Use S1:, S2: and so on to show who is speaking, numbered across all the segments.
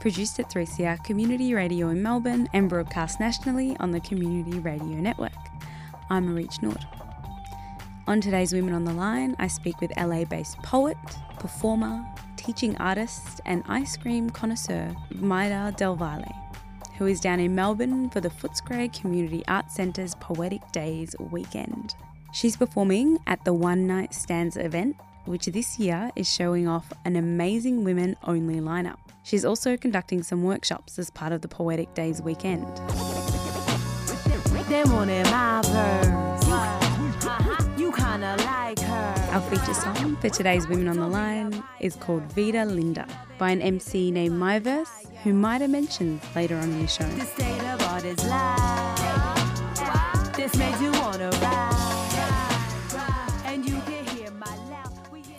S1: produced at 3CR Community Radio in Melbourne and broadcast nationally on the Community Radio Network. I'm Marich Nord. On today's Women on the Line, I speak with LA based poet, performer, teaching artist, and ice cream connoisseur Mayda Del Valle, who is down in Melbourne for the Footscray Community Arts Centre's Poetic Days weekend. She's performing at the One Night Stanza event, which this year is showing off an amazing women only lineup. She's also conducting some workshops as part of the Poetic Days weekend. Our feature song for today's Women on the Line is called Vida Linda by an MC named Myverse, who Maida mentions later on in the show.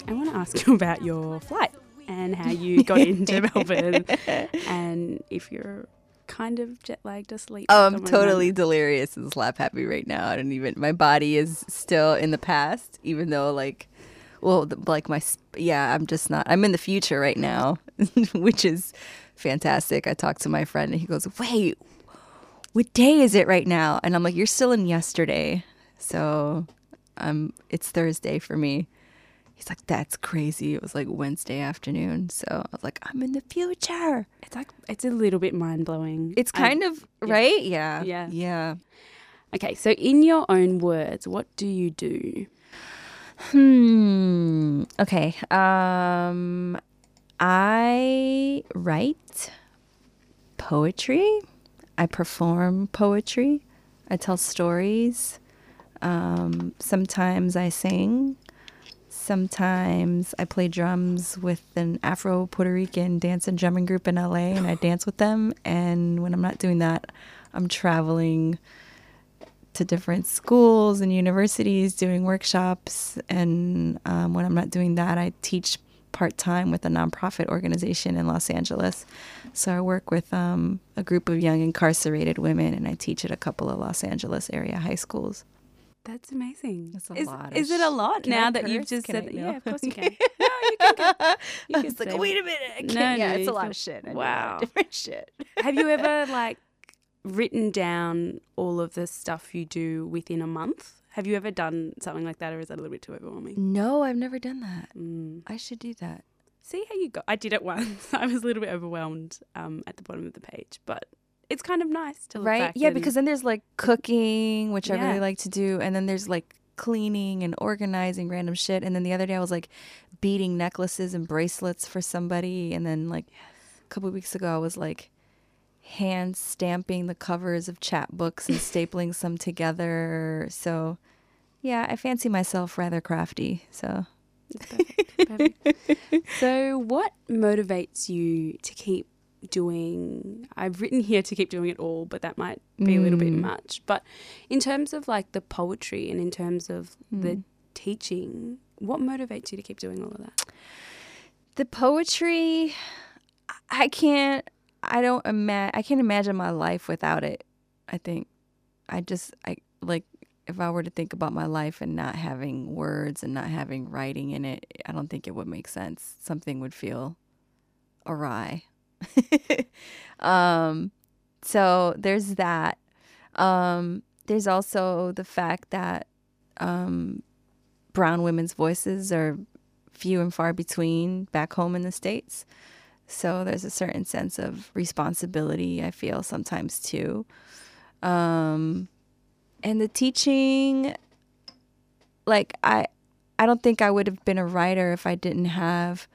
S1: I want to ask you about your flight and how you got into Melbourne and if you're kind of jet lagged asleep.
S2: Oh, I'm
S1: moment.
S2: totally delirious and slap happy right now. I don't even. My body is still in the past, even though like, well, like my yeah, I'm just not. I'm in the future right now, which is fantastic. I talked to my friend and he goes, "Wait, what day is it right now?" And I'm like, "You're still in yesterday." So, um, it's Thursday for me. He's like, "That's crazy." It was like Wednesday afternoon, so I was like, "I'm in the future."
S1: It's like it's a little bit mind blowing.
S2: It's kind of right, yeah,
S1: Yeah.
S2: yeah.
S1: okay. So, in your own words, what do you do?
S2: Hmm. Okay. Um, I write poetry. I perform poetry. I tell stories. Um, sometimes I sing. Sometimes I play drums with an Afro Puerto Rican dance and drumming group in LA, and I dance with them. And when I'm not doing that, I'm traveling to different schools and universities doing workshops. And um, when I'm not doing that, I teach part time with a nonprofit organization in Los Angeles. So I work with um, a group of young incarcerated women, and I teach at a couple of Los Angeles area high schools.
S1: That's amazing.
S2: That's a
S1: is,
S2: lot
S1: Is it a lot
S2: Can I
S1: now that you've just
S2: Can I-
S1: said that?
S2: no?
S1: Yeah, of course you can. No, you can. Go. You
S2: I was like, wait a minute. I can't.
S1: No,
S2: yeah,
S1: no,
S2: it's a lot of shit. I do a lot
S1: Wow.
S2: different shit.
S1: Have you ever like written down all of the stuff you do within a month? Have you ever done something like that, or is that a little bit too overwhelming?
S2: No, I've never done that.
S1: Mm.
S2: I should do that.
S1: See how you go. I did it once. I was a little bit overwhelmed um, at the bottom of the page, but it's kind of nice to look
S2: right? Yeah,
S1: and-
S2: because then there's like cooking, which I really like to do, and then there's like cleaning and organizing random shit. And then the other day I was like beating necklaces and bracelets for somebody, and then like a couple of weeks ago I was like hand stamping the covers of chapbooks and stapling some together. So yeah, I fancy myself rather crafty. So
S1: so, what motivates you to keep doing? I've written here to keep doing it all, but that might be a little bit
S2: Mm.
S1: much. But in terms of like the poetry and in terms of the
S2: Mm.
S1: teaching, what motivates you to keep doing all of that?
S2: the poetry i can't i don't imagine i can't imagine my life without it i think i just i like if i were to think about my life and not having words and not having writing in it i don't think it would make sense something would feel awry um so there's that. Um there's also the fact that um brown women's voices are few and far between back home in the states. So there's a certain sense of responsibility i feel sometimes too. Um and the teaching like i i don't think i would have been a writer if i didn't have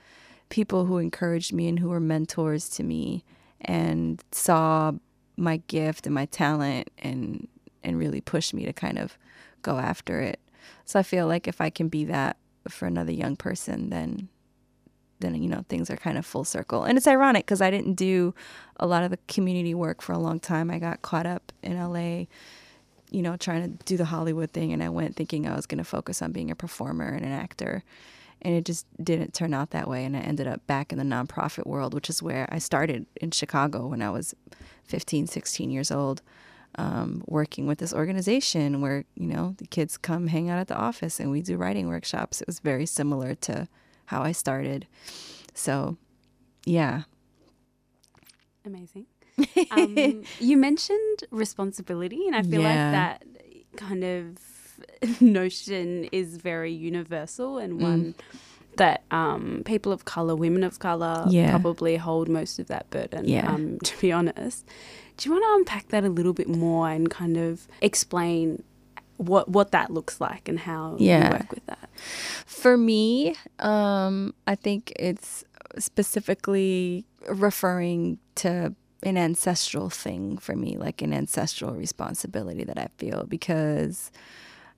S2: people who encouraged me and who were mentors to me and saw my gift and my talent and and really pushed me to kind of go after it so i feel like if i can be that for another young person then then you know things are kind of full circle. And it's ironic because I didn't do a lot of the community work for a long time. I got caught up in LA, you know, trying to do the Hollywood thing, and I went thinking I was going to focus on being a performer and an actor. And it just didn't turn out that way. And I ended up back in the nonprofit world, which is where I started in Chicago when I was 15, 16 years old um, working with this organization where you know the kids come hang out at the office and we do writing workshops. It was very similar to how I started. So, yeah.
S1: Amazing. Um, you mentioned responsibility, and I feel yeah. like that kind of notion is very universal and one. Mm that um, people of color, women of color, yeah. probably hold most of that burden. Yeah. Um, to be honest, do you want to unpack that a little bit more and kind of explain what what that looks like and how yeah. you work with that?
S2: For me, um, I think it's specifically referring to an ancestral thing for me, like an ancestral responsibility that I feel because.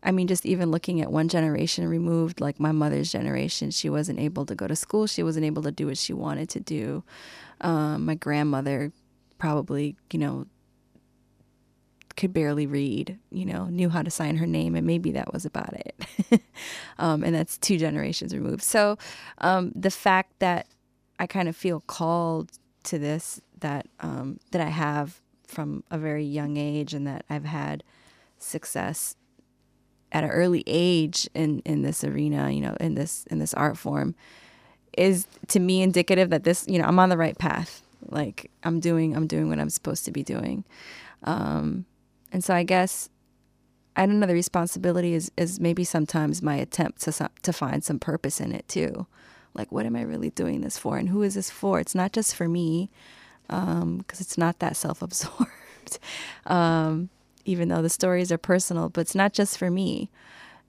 S2: I mean, just even looking at one generation removed, like my mother's generation, she wasn't able to go to school. She wasn't able to do what she wanted to do. Um, my grandmother probably, you know, could barely read, you know, knew how to sign her name, and maybe that was about it. um, and that's two generations removed. So um, the fact that I kind of feel called to this, that um, that I have from a very young age, and that I've had success at an early age in in this arena, you know, in this in this art form, is to me indicative that this, you know, I'm on the right path. Like i'm doing i'm doing what i'm supposed to be doing. Um, and so i guess i don't know the responsibility is is maybe sometimes my attempt to to find some purpose in it too. Like what am i really doing this for? And who is this for? It's not just for me because um, it's not that self-absorbed. Um, even though the stories are personal but it's not just for me.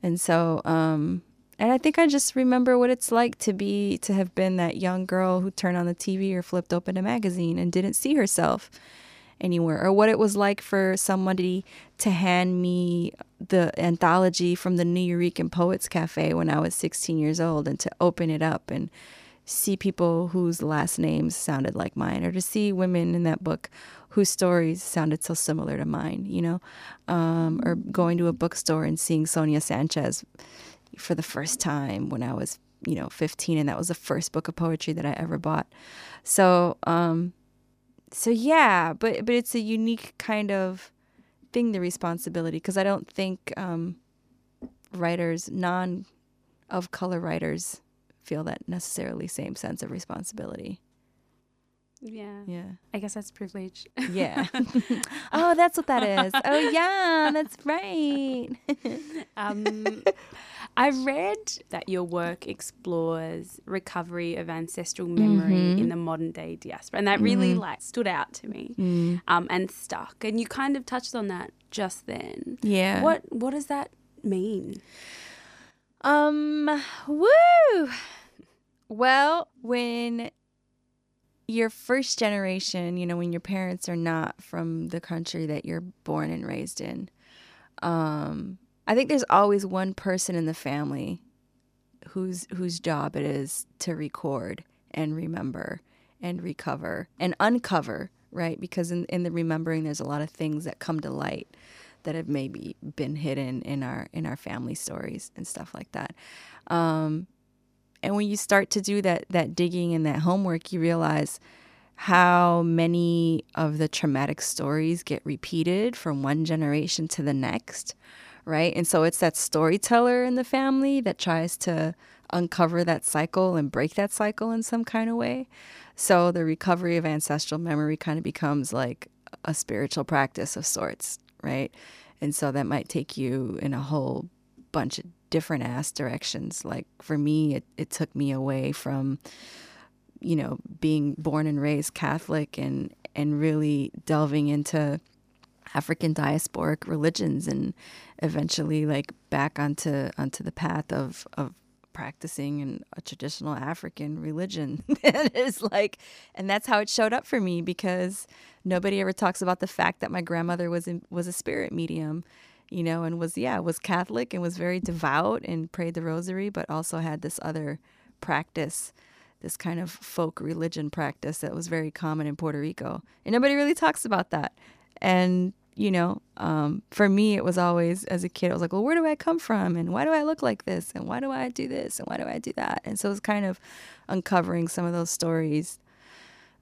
S2: And so um, and I think I just remember what it's like to be to have been that young girl who turned on the TV or flipped open a magazine and didn't see herself anywhere or what it was like for somebody to hand me the anthology from the Nuyorican Poets Cafe when I was 16 years old and to open it up and see people whose last names sounded like mine or to see women in that book whose stories sounded so similar to mine, you know, um, or going to a bookstore and seeing Sonia Sanchez for the first time when I was, you know, 15 and that was the first book of poetry that I ever bought. So, um so yeah, but but it's a unique kind of thing the responsibility because I don't think um writers non of color writers feel that necessarily same sense of responsibility.
S1: Yeah. Yeah. I guess that's privilege.
S2: yeah. oh, that's what that is. Oh, yeah, that's right.
S1: um, I read that your work explores recovery of ancestral memory mm-hmm. in the modern day diaspora, and that really mm-hmm. like stood out to me mm. um, and stuck. And you kind of touched on that just then.
S2: Yeah.
S1: What What does that mean?
S2: Um. Woo. Well, when your first generation, you know, when your parents are not from the country that you're born and raised in, um, I think there's always one person in the family whose whose job it is to record and remember and recover and uncover, right? Because in, in the remembering there's a lot of things that come to light that have maybe been hidden in our in our family stories and stuff like that. Um, and when you start to do that that digging and that homework, you realize how many of the traumatic stories get repeated from one generation to the next, right? And so it's that storyteller in the family that tries to uncover that cycle and break that cycle in some kind of way. So the recovery of ancestral memory kind of becomes like a spiritual practice of sorts, right? And so that might take you in a whole bunch of different ass directions. Like for me, it, it took me away from, you know, being born and raised Catholic and, and really delving into African diasporic religions and eventually like back onto onto the path of, of practicing in a traditional African religion. it is like, and that's how it showed up for me because nobody ever talks about the fact that my grandmother was in, was a spirit medium, you know, and was yeah was Catholic and was very devout and prayed the rosary, but also had this other practice this kind of folk religion practice that was very common in Puerto Rico. And nobody really talks about that. And, you know, um, for me, it was always as a kid, I was like, well, where do I come from? And why do I look like this? And why do I do this? And why do I do that? And so it was kind of uncovering some of those stories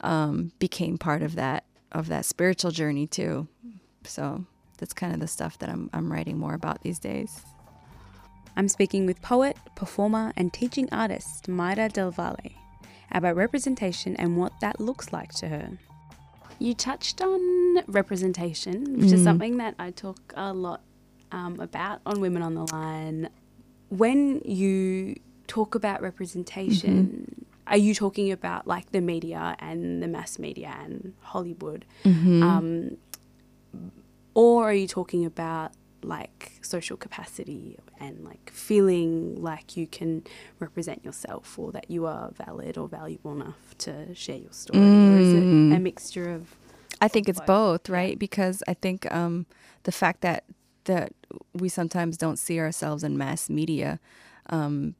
S2: um, became part of that of that spiritual journey too. So that's kind of the stuff that I'm I'm writing more about these days.
S1: I'm speaking with poet, performer, and teaching artist Mayda Del Valle about representation and what that looks like to her. You touched on representation, which mm. is something that I talk a lot um, about on Women on the Line. When you talk about representation, mm-hmm. are you talking about like the media and the mass media and Hollywood? Mm-hmm. Um, or are you talking about like social capacity and like feeling like you can represent yourself or that you are valid or valuable enough to share your story mm. or is it mm. a mixture of
S2: I think it's both, both right? Yeah. Because I think um, the fact that that we sometimes don't see ourselves in mass media um,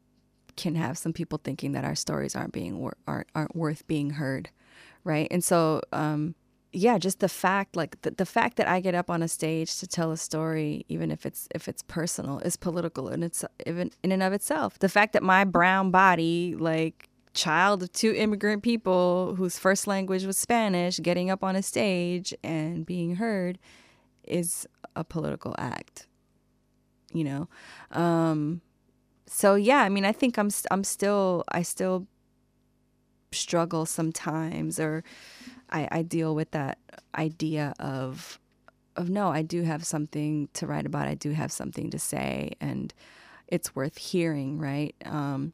S2: can have some people thinking that our stories aren't being wor- aren't, aren't worth being heard, right? And so um, yeah, just the fact like the, the fact that I get up on a stage to tell a story, even if it's if it's personal, is political and it's even in and of itself. The fact that my brown body, like child of two immigrant people whose first language was Spanish, getting up on a stage and being heard, is a political act. You know, um, so yeah, I mean, I think I'm I'm still I still struggle sometimes or I, I deal with that idea of of no, I do have something to write about. I do have something to say, and it's worth hearing, right? Um,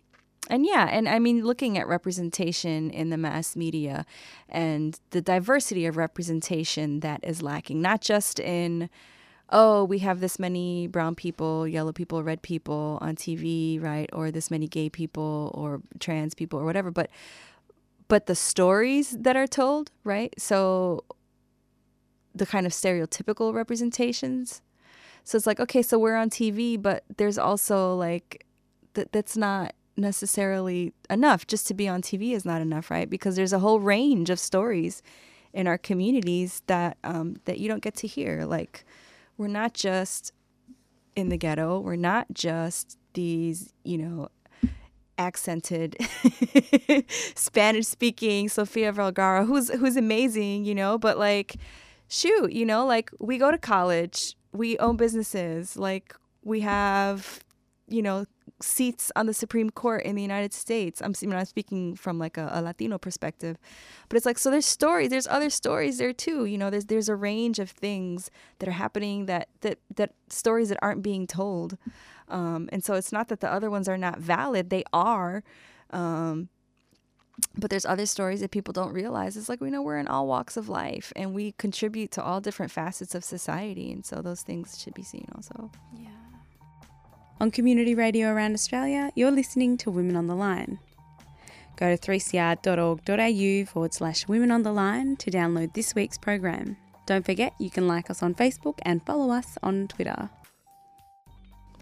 S2: and yeah, and I mean, looking at representation in the mass media and the diversity of representation that is lacking, not just in, oh, we have this many brown people, yellow people, red people on TV, right? Or this many gay people or trans people or whatever, but but the stories that are told, right? So the kind of stereotypical representations. So it's like, okay, so we're on TV, but there's also like that that's not necessarily enough. Just to be on TV is not enough, right? Because there's a whole range of stories in our communities that um, that you don't get to hear. Like we're not just in the ghetto. We're not just these, you know, accented Spanish speaking Sofia Vergara, who's who's amazing, you know, but like shoot, you know, like we go to college, we own businesses, like we have, you know, seats on the Supreme Court in the United States. I'm, you know, I'm speaking from like a, a, Latino perspective, but it's like so. There's stories. There's other stories there too. You know, there's there's a range of things that are happening that that that stories that aren't being told. Um, and so it's not that the other ones are not valid, they are. Um, but there's other stories that people don't realize. It's like we know we're in all walks of life and we contribute to all different facets of society. And so those things should be seen also.
S1: Yeah. On community radio around Australia, you're listening to Women on the Line. Go to 3cr.org.au forward slash Women on the Line to download this week's program. Don't forget, you can like us on Facebook and follow us on Twitter.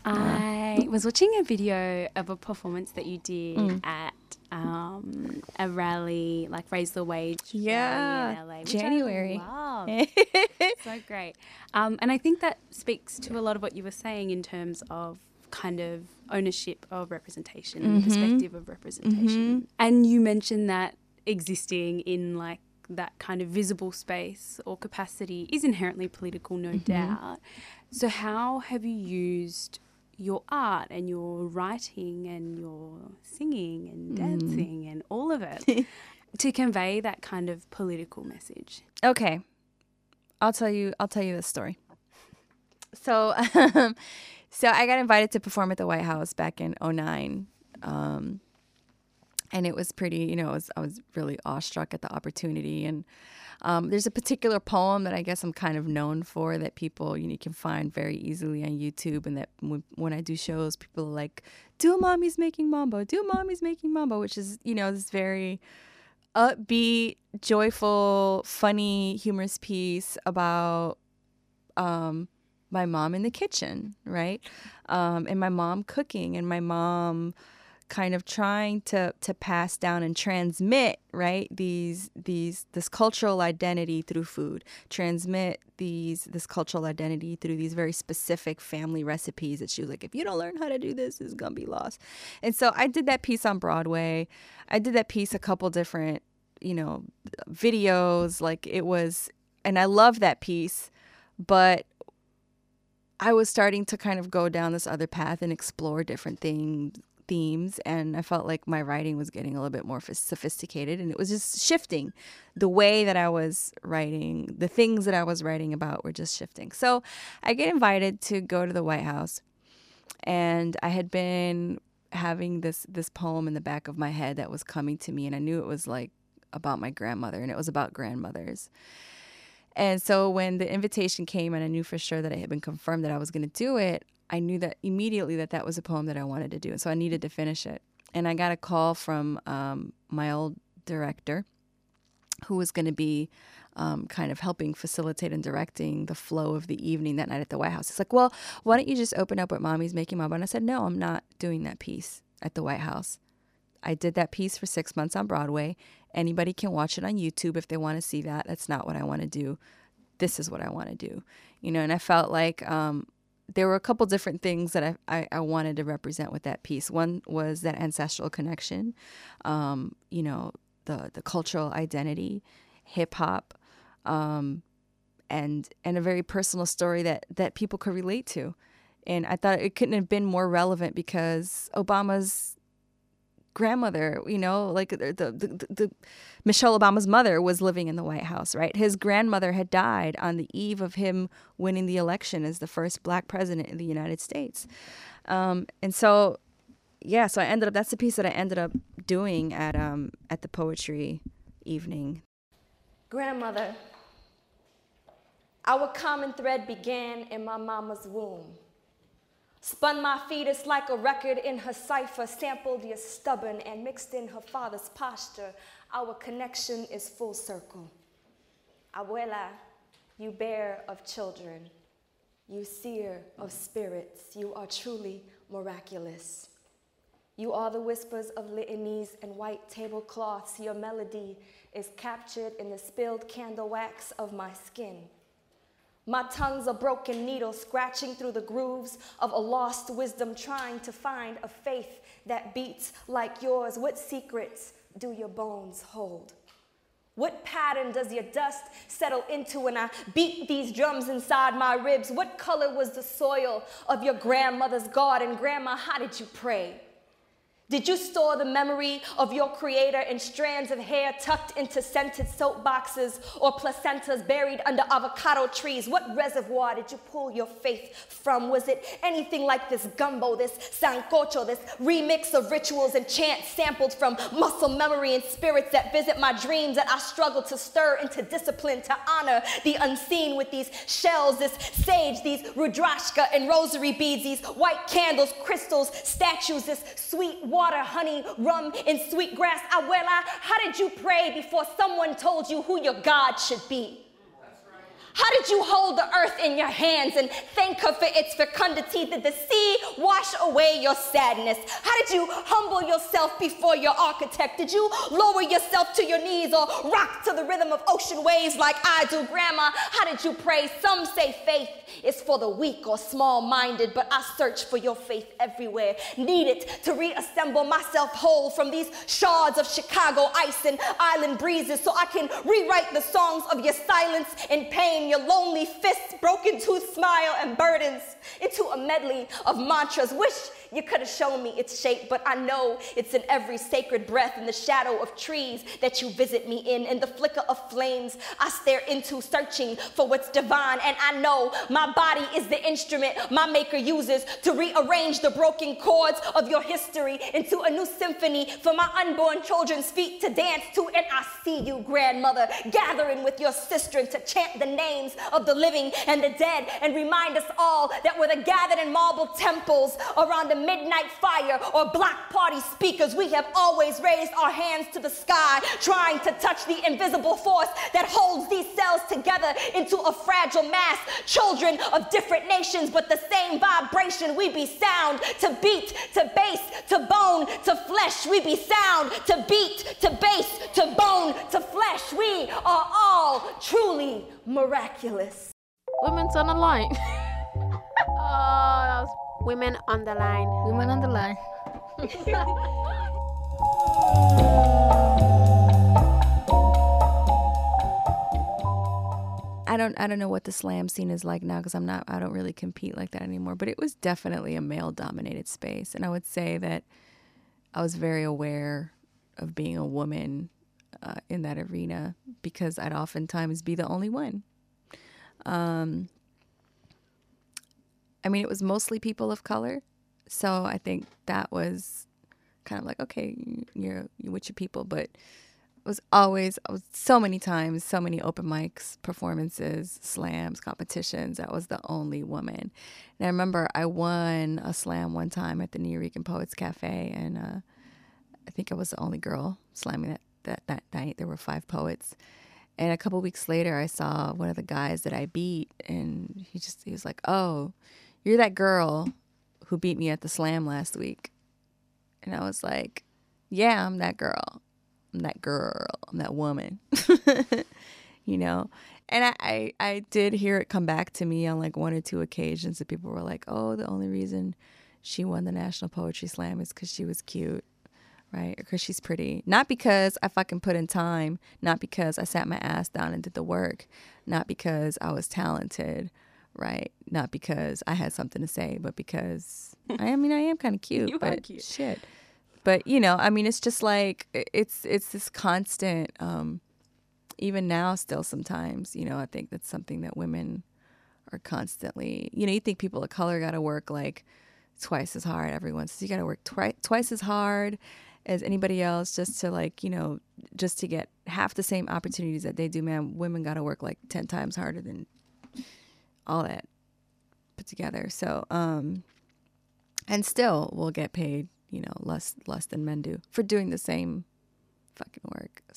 S1: I was watching a video of a performance that you did mm. at um, a rally, like raise the wage.
S2: Yeah, LA, January. Wow.
S1: So great, um, and I think that speaks to a lot of what you were saying in terms of kind of ownership of representation mm-hmm. and perspective of representation. Mm-hmm. And you mentioned that existing in like that kind of visible space or capacity is inherently political, no mm-hmm. doubt. So, how have you used your art and your writing and your singing and mm. dancing mm. and all of it to convey that kind of political message.
S2: Okay. I'll tell you I'll tell you this story. So um, so I got invited to perform at the White House back in 09. Um, and it was pretty, you know, I was, I was really awestruck at the opportunity and um, there's a particular poem that I guess I'm kind of known for that people you, know, you can find very easily on YouTube, and that when, when I do shows, people are like, "Do mommy's making mambo? Do mommy's making mambo?" Which is you know this very upbeat, joyful, funny, humorous piece about um, my mom in the kitchen, right? Um, and my mom cooking, and my mom kind of trying to to pass down and transmit right these these this cultural identity through food transmit these this cultural identity through these very specific family recipes that she was like if you don't learn how to do this it's gonna be lost. And so i did that piece on broadway. I did that piece a couple different you know videos like it was and i love that piece but I was starting to kind of go down this other path and explore different things themes and I felt like my writing was getting a little bit more sophisticated and it was just shifting. The way that I was writing the things that I was writing about were just shifting. So I get invited to go to the White House and I had been having this this poem in the back of my head that was coming to me and I knew it was like about my grandmother and it was about grandmothers. And so when the invitation came and I knew for sure that it had been confirmed that I was going to do it, I knew that immediately that that was a poem that I wanted to do. And so I needed to finish it. And I got a call from um, my old director who was going to be um, kind of helping facilitate and directing the flow of the evening that night at the White House. It's like, well, why don't you just open up what Mommy's Making Mambo? And I said, no, I'm not doing that piece at the White House. I did that piece for six months on Broadway. Anybody can watch it on YouTube if they want to see that. That's not what I want to do. This is what I want to do. You know, and I felt like um, there were a couple different things that I, I, I, wanted to represent with that piece. One was that ancestral connection, um, you know, the, the cultural identity, hip hop, um, and and a very personal story that that people could relate to. And I thought it couldn't have been more relevant because Obama's grandmother, you know, like the, the, the, the, Michelle Obama's mother was living in the White House, right? His grandmother had died on the eve of him winning the election as the first black president in the United States. Um, and so, yeah, so I ended up, that's the piece that I ended up doing at, um, at the poetry evening.
S3: Grandmother, our common thread began in my mama's womb. Spun my fetus like a record in her cipher, sampled your stubborn and mixed in her father's posture. Our connection is full circle. Abuela, you bear of children, you seer of spirits, you are truly miraculous. You are the whispers of litanies and white tablecloths. Your melody is captured in the spilled candle wax of my skin. My tongue's a broken needle scratching through the grooves of a lost wisdom, trying to find a faith that beats like yours. What secrets do your bones hold? What pattern does your dust settle into when I beat these drums inside my ribs? What color was the soil of your grandmother's garden? Grandma, how did you pray? Did you store the memory of your creator in strands of hair tucked into scented soap boxes or placentas buried under avocado trees? What reservoir did you pull your faith from? Was it anything like this gumbo, this sancocho, this remix of rituals and chants sampled from muscle memory and spirits that visit my dreams that I struggle to stir into discipline to honor the unseen with these shells, this sage, these rudraksha and rosary beads, these white candles, crystals, statues, this sweet water water, honey, rum, and sweet grass. Abuela, how did you pray before someone told you who your God should be? How did you hold the earth in your hands and thank her for its fecundity? Did the sea wash away your sadness? How did you humble yourself before your architect? Did you lower yourself to your knees or rock to the rhythm of ocean waves like I do? Grandma, how did you pray? Some say faith is for the weak or small minded, but I search for your faith everywhere. Need it to reassemble myself whole from these shards of Chicago ice and island breezes so I can rewrite the songs of your silence and pain your lonely fists, broken tooth smile, and burdens into a medley of mantras. Wish you could have shown me its shape, but I know it's in every sacred breath, in the shadow of trees that you visit me in, in the flicker of flames I stare into, searching for what's divine. And I know my body is the instrument my maker uses to rearrange the broken chords of your history into a new symphony for my unborn children's feet to dance to. And I see you, grandmother, gathering with your sister to chant the name names of the living and the dead and remind us all that whether gathered in marble temples around a midnight fire or block party speakers, we have always raised our hands to the sky, trying to touch the invisible force that holds these cells together into a fragile mass. Children of different nations, but the same vibration. We be sound to beat, to base, to bone, to flesh. We be sound to beat, to base, to bone, to flesh. We are all truly miraculous.
S4: Women's on the line. oh, that was
S5: Women on the line.
S4: women on the line.
S2: I don't I don't know what the slam scene is like now because I'm not I don't really compete like that anymore. But it was definitely a male dominated space, and I would say that I was very aware of being a woman uh, in that arena because I'd oftentimes be the only one. Um, I mean, it was mostly people of color, so I think that was kind of like okay, you're you're with your people, but it was always was so many times, so many open mics, performances, slams, competitions. I was the only woman. And I remember I won a slam one time at the Nuyorican Poets Cafe, and uh, I think I was the only girl slamming that, that that night. There were five poets. And a couple weeks later, I saw one of the guys that I beat, and he just he was like, "Oh, you're that girl who beat me at the slam last week." And I was like, "Yeah, I'm that girl." I'm that girl, I'm that woman, you know? And I, I, I did hear it come back to me on like one or two occasions that people were like, oh, the only reason she won the National Poetry Slam is because she was cute, right? Because she's pretty. Not because I fucking put in time, not because I sat my ass down and did the work, not because I was talented, right? Not because I had something to say, but because I, I mean, I am kind of cute,
S1: You are
S2: but
S1: cute.
S2: shit but you know i mean it's just like it's it's this constant um even now still sometimes you know i think that's something that women are constantly you know you think people of color got to work like twice as hard everyone says you got to work twi- twice as hard as anybody else just to like you know just to get half the same opportunities that they do man women got to work like 10 times harder than all that put together. So um and still we'll get paid you know less less than men do for doing the same fucking work.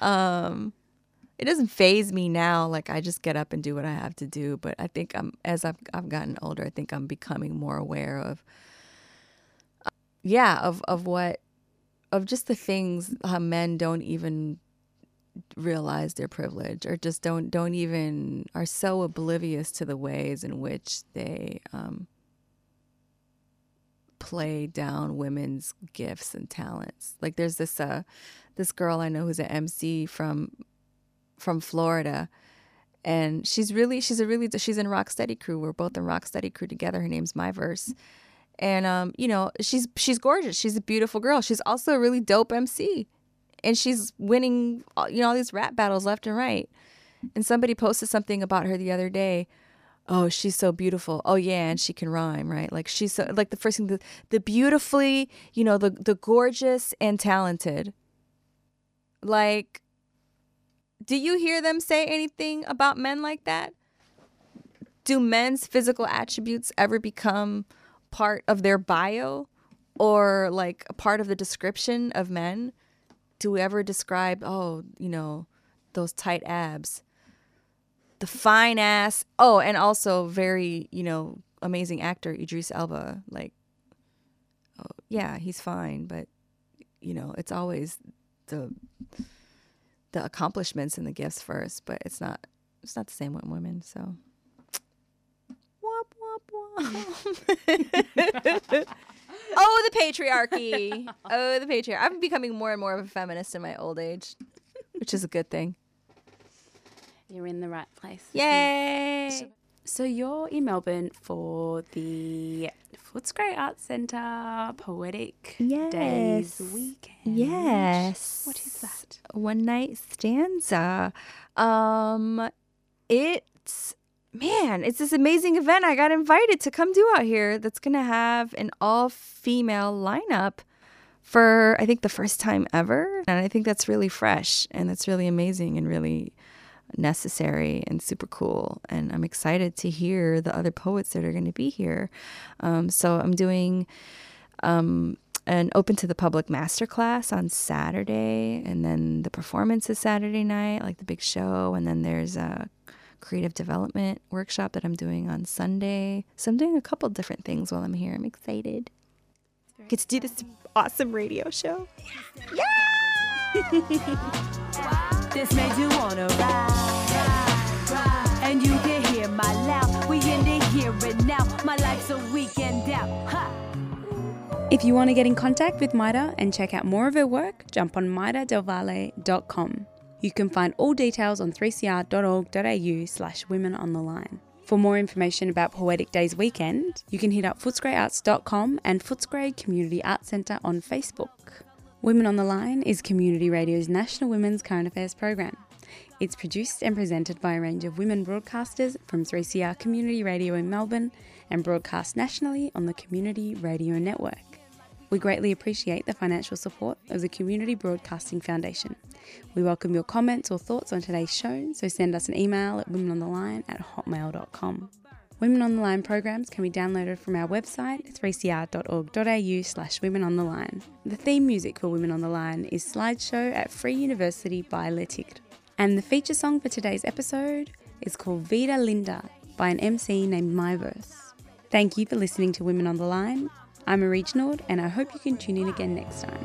S2: Um it doesn't phase me now like i just get up and do what i have to do but i think i'm as i've, I've gotten older i think i'm becoming more aware of yeah of of what of just the things how men don't even realize their privilege or just don't don't even are so oblivious to the ways in which they um play down women's gifts and talents. Like there's this uh this girl I know who's an MC from from Florida and she's really she's a really she's in Rock Rocksteady crew. We're both in Rock Rocksteady crew together. Her name's My Verse. And um you know, she's she's gorgeous. She's a beautiful girl. She's also a really dope MC. And she's winning all- you know all these rap battles left and right. And somebody posted something about her the other day oh she's so beautiful oh yeah and she can rhyme right like she's so like the first thing the, the beautifully you know the the gorgeous and talented like do you hear them say anything about men like that do men's physical attributes ever become part of their bio or like a part of the description of men do we ever describe oh you know those tight abs the fine ass. Oh, and also very, you know, amazing actor Idris Elba. Like, oh, yeah, he's fine, but you know, it's always the the accomplishments and the gifts first. But it's not it's not the same with women. So. Oh, the patriarchy. Oh, the patriarchy. I'm becoming more and more of a feminist in my old age, which is a good thing.
S1: You're in the right place.
S2: Yay!
S1: So you're in Melbourne for the Footscray Arts Centre Poetic Days weekend.
S2: Yes.
S1: What is that?
S2: One night stanza. Um it's man, it's this amazing event I got invited to come do out here that's gonna have an all female lineup for I think the first time ever. And I think that's really fresh and that's really amazing and really necessary and super cool. And I'm excited to hear the other poets that are going to be here. Um, so I'm doing um, an open to the public masterclass on Saturday, and then the performance is Saturday night, like the big show, and then there's a creative development workshop that I'm doing on Sunday. So I'm doing a couple different things while I'm here. I'm excited. Get to do this awesome radio show. Yeah!
S5: this made you wanna ride, And you can hear my loud. We in the here and now. My life's a weekend out. Ha!
S1: If you want to get in contact with Mayda and check out more of her work, jump on maydadelvalle.com. You can find all details on 3cr.org.au slash women on the line. For more information about Poetic Days Weekend, you can hit up footscrayarts.com and Footscray Community Arts Centre on Facebook. Women on the Line is Community Radio's National Women's Current Affairs program. It's produced and presented by a range of women broadcasters from 3CR Community Radio in Melbourne and broadcast nationally on the Community Radio Network. We greatly appreciate the financial support of the Community Broadcasting Foundation. We welcome your comments or thoughts on today's show, so send us an email at womenontheline at hotmail.com. Women on the Line programs can be downloaded from our website, 3cr.org.au slash women on the line. The theme music for Women on the Line is Slideshow at Free University by Le Tigre. And the feature song for today's episode is called Vida Linda by an MC named MyVerse. Thank you for listening to Women on the Line. I'm a Reginald, and I hope you can tune in again next time.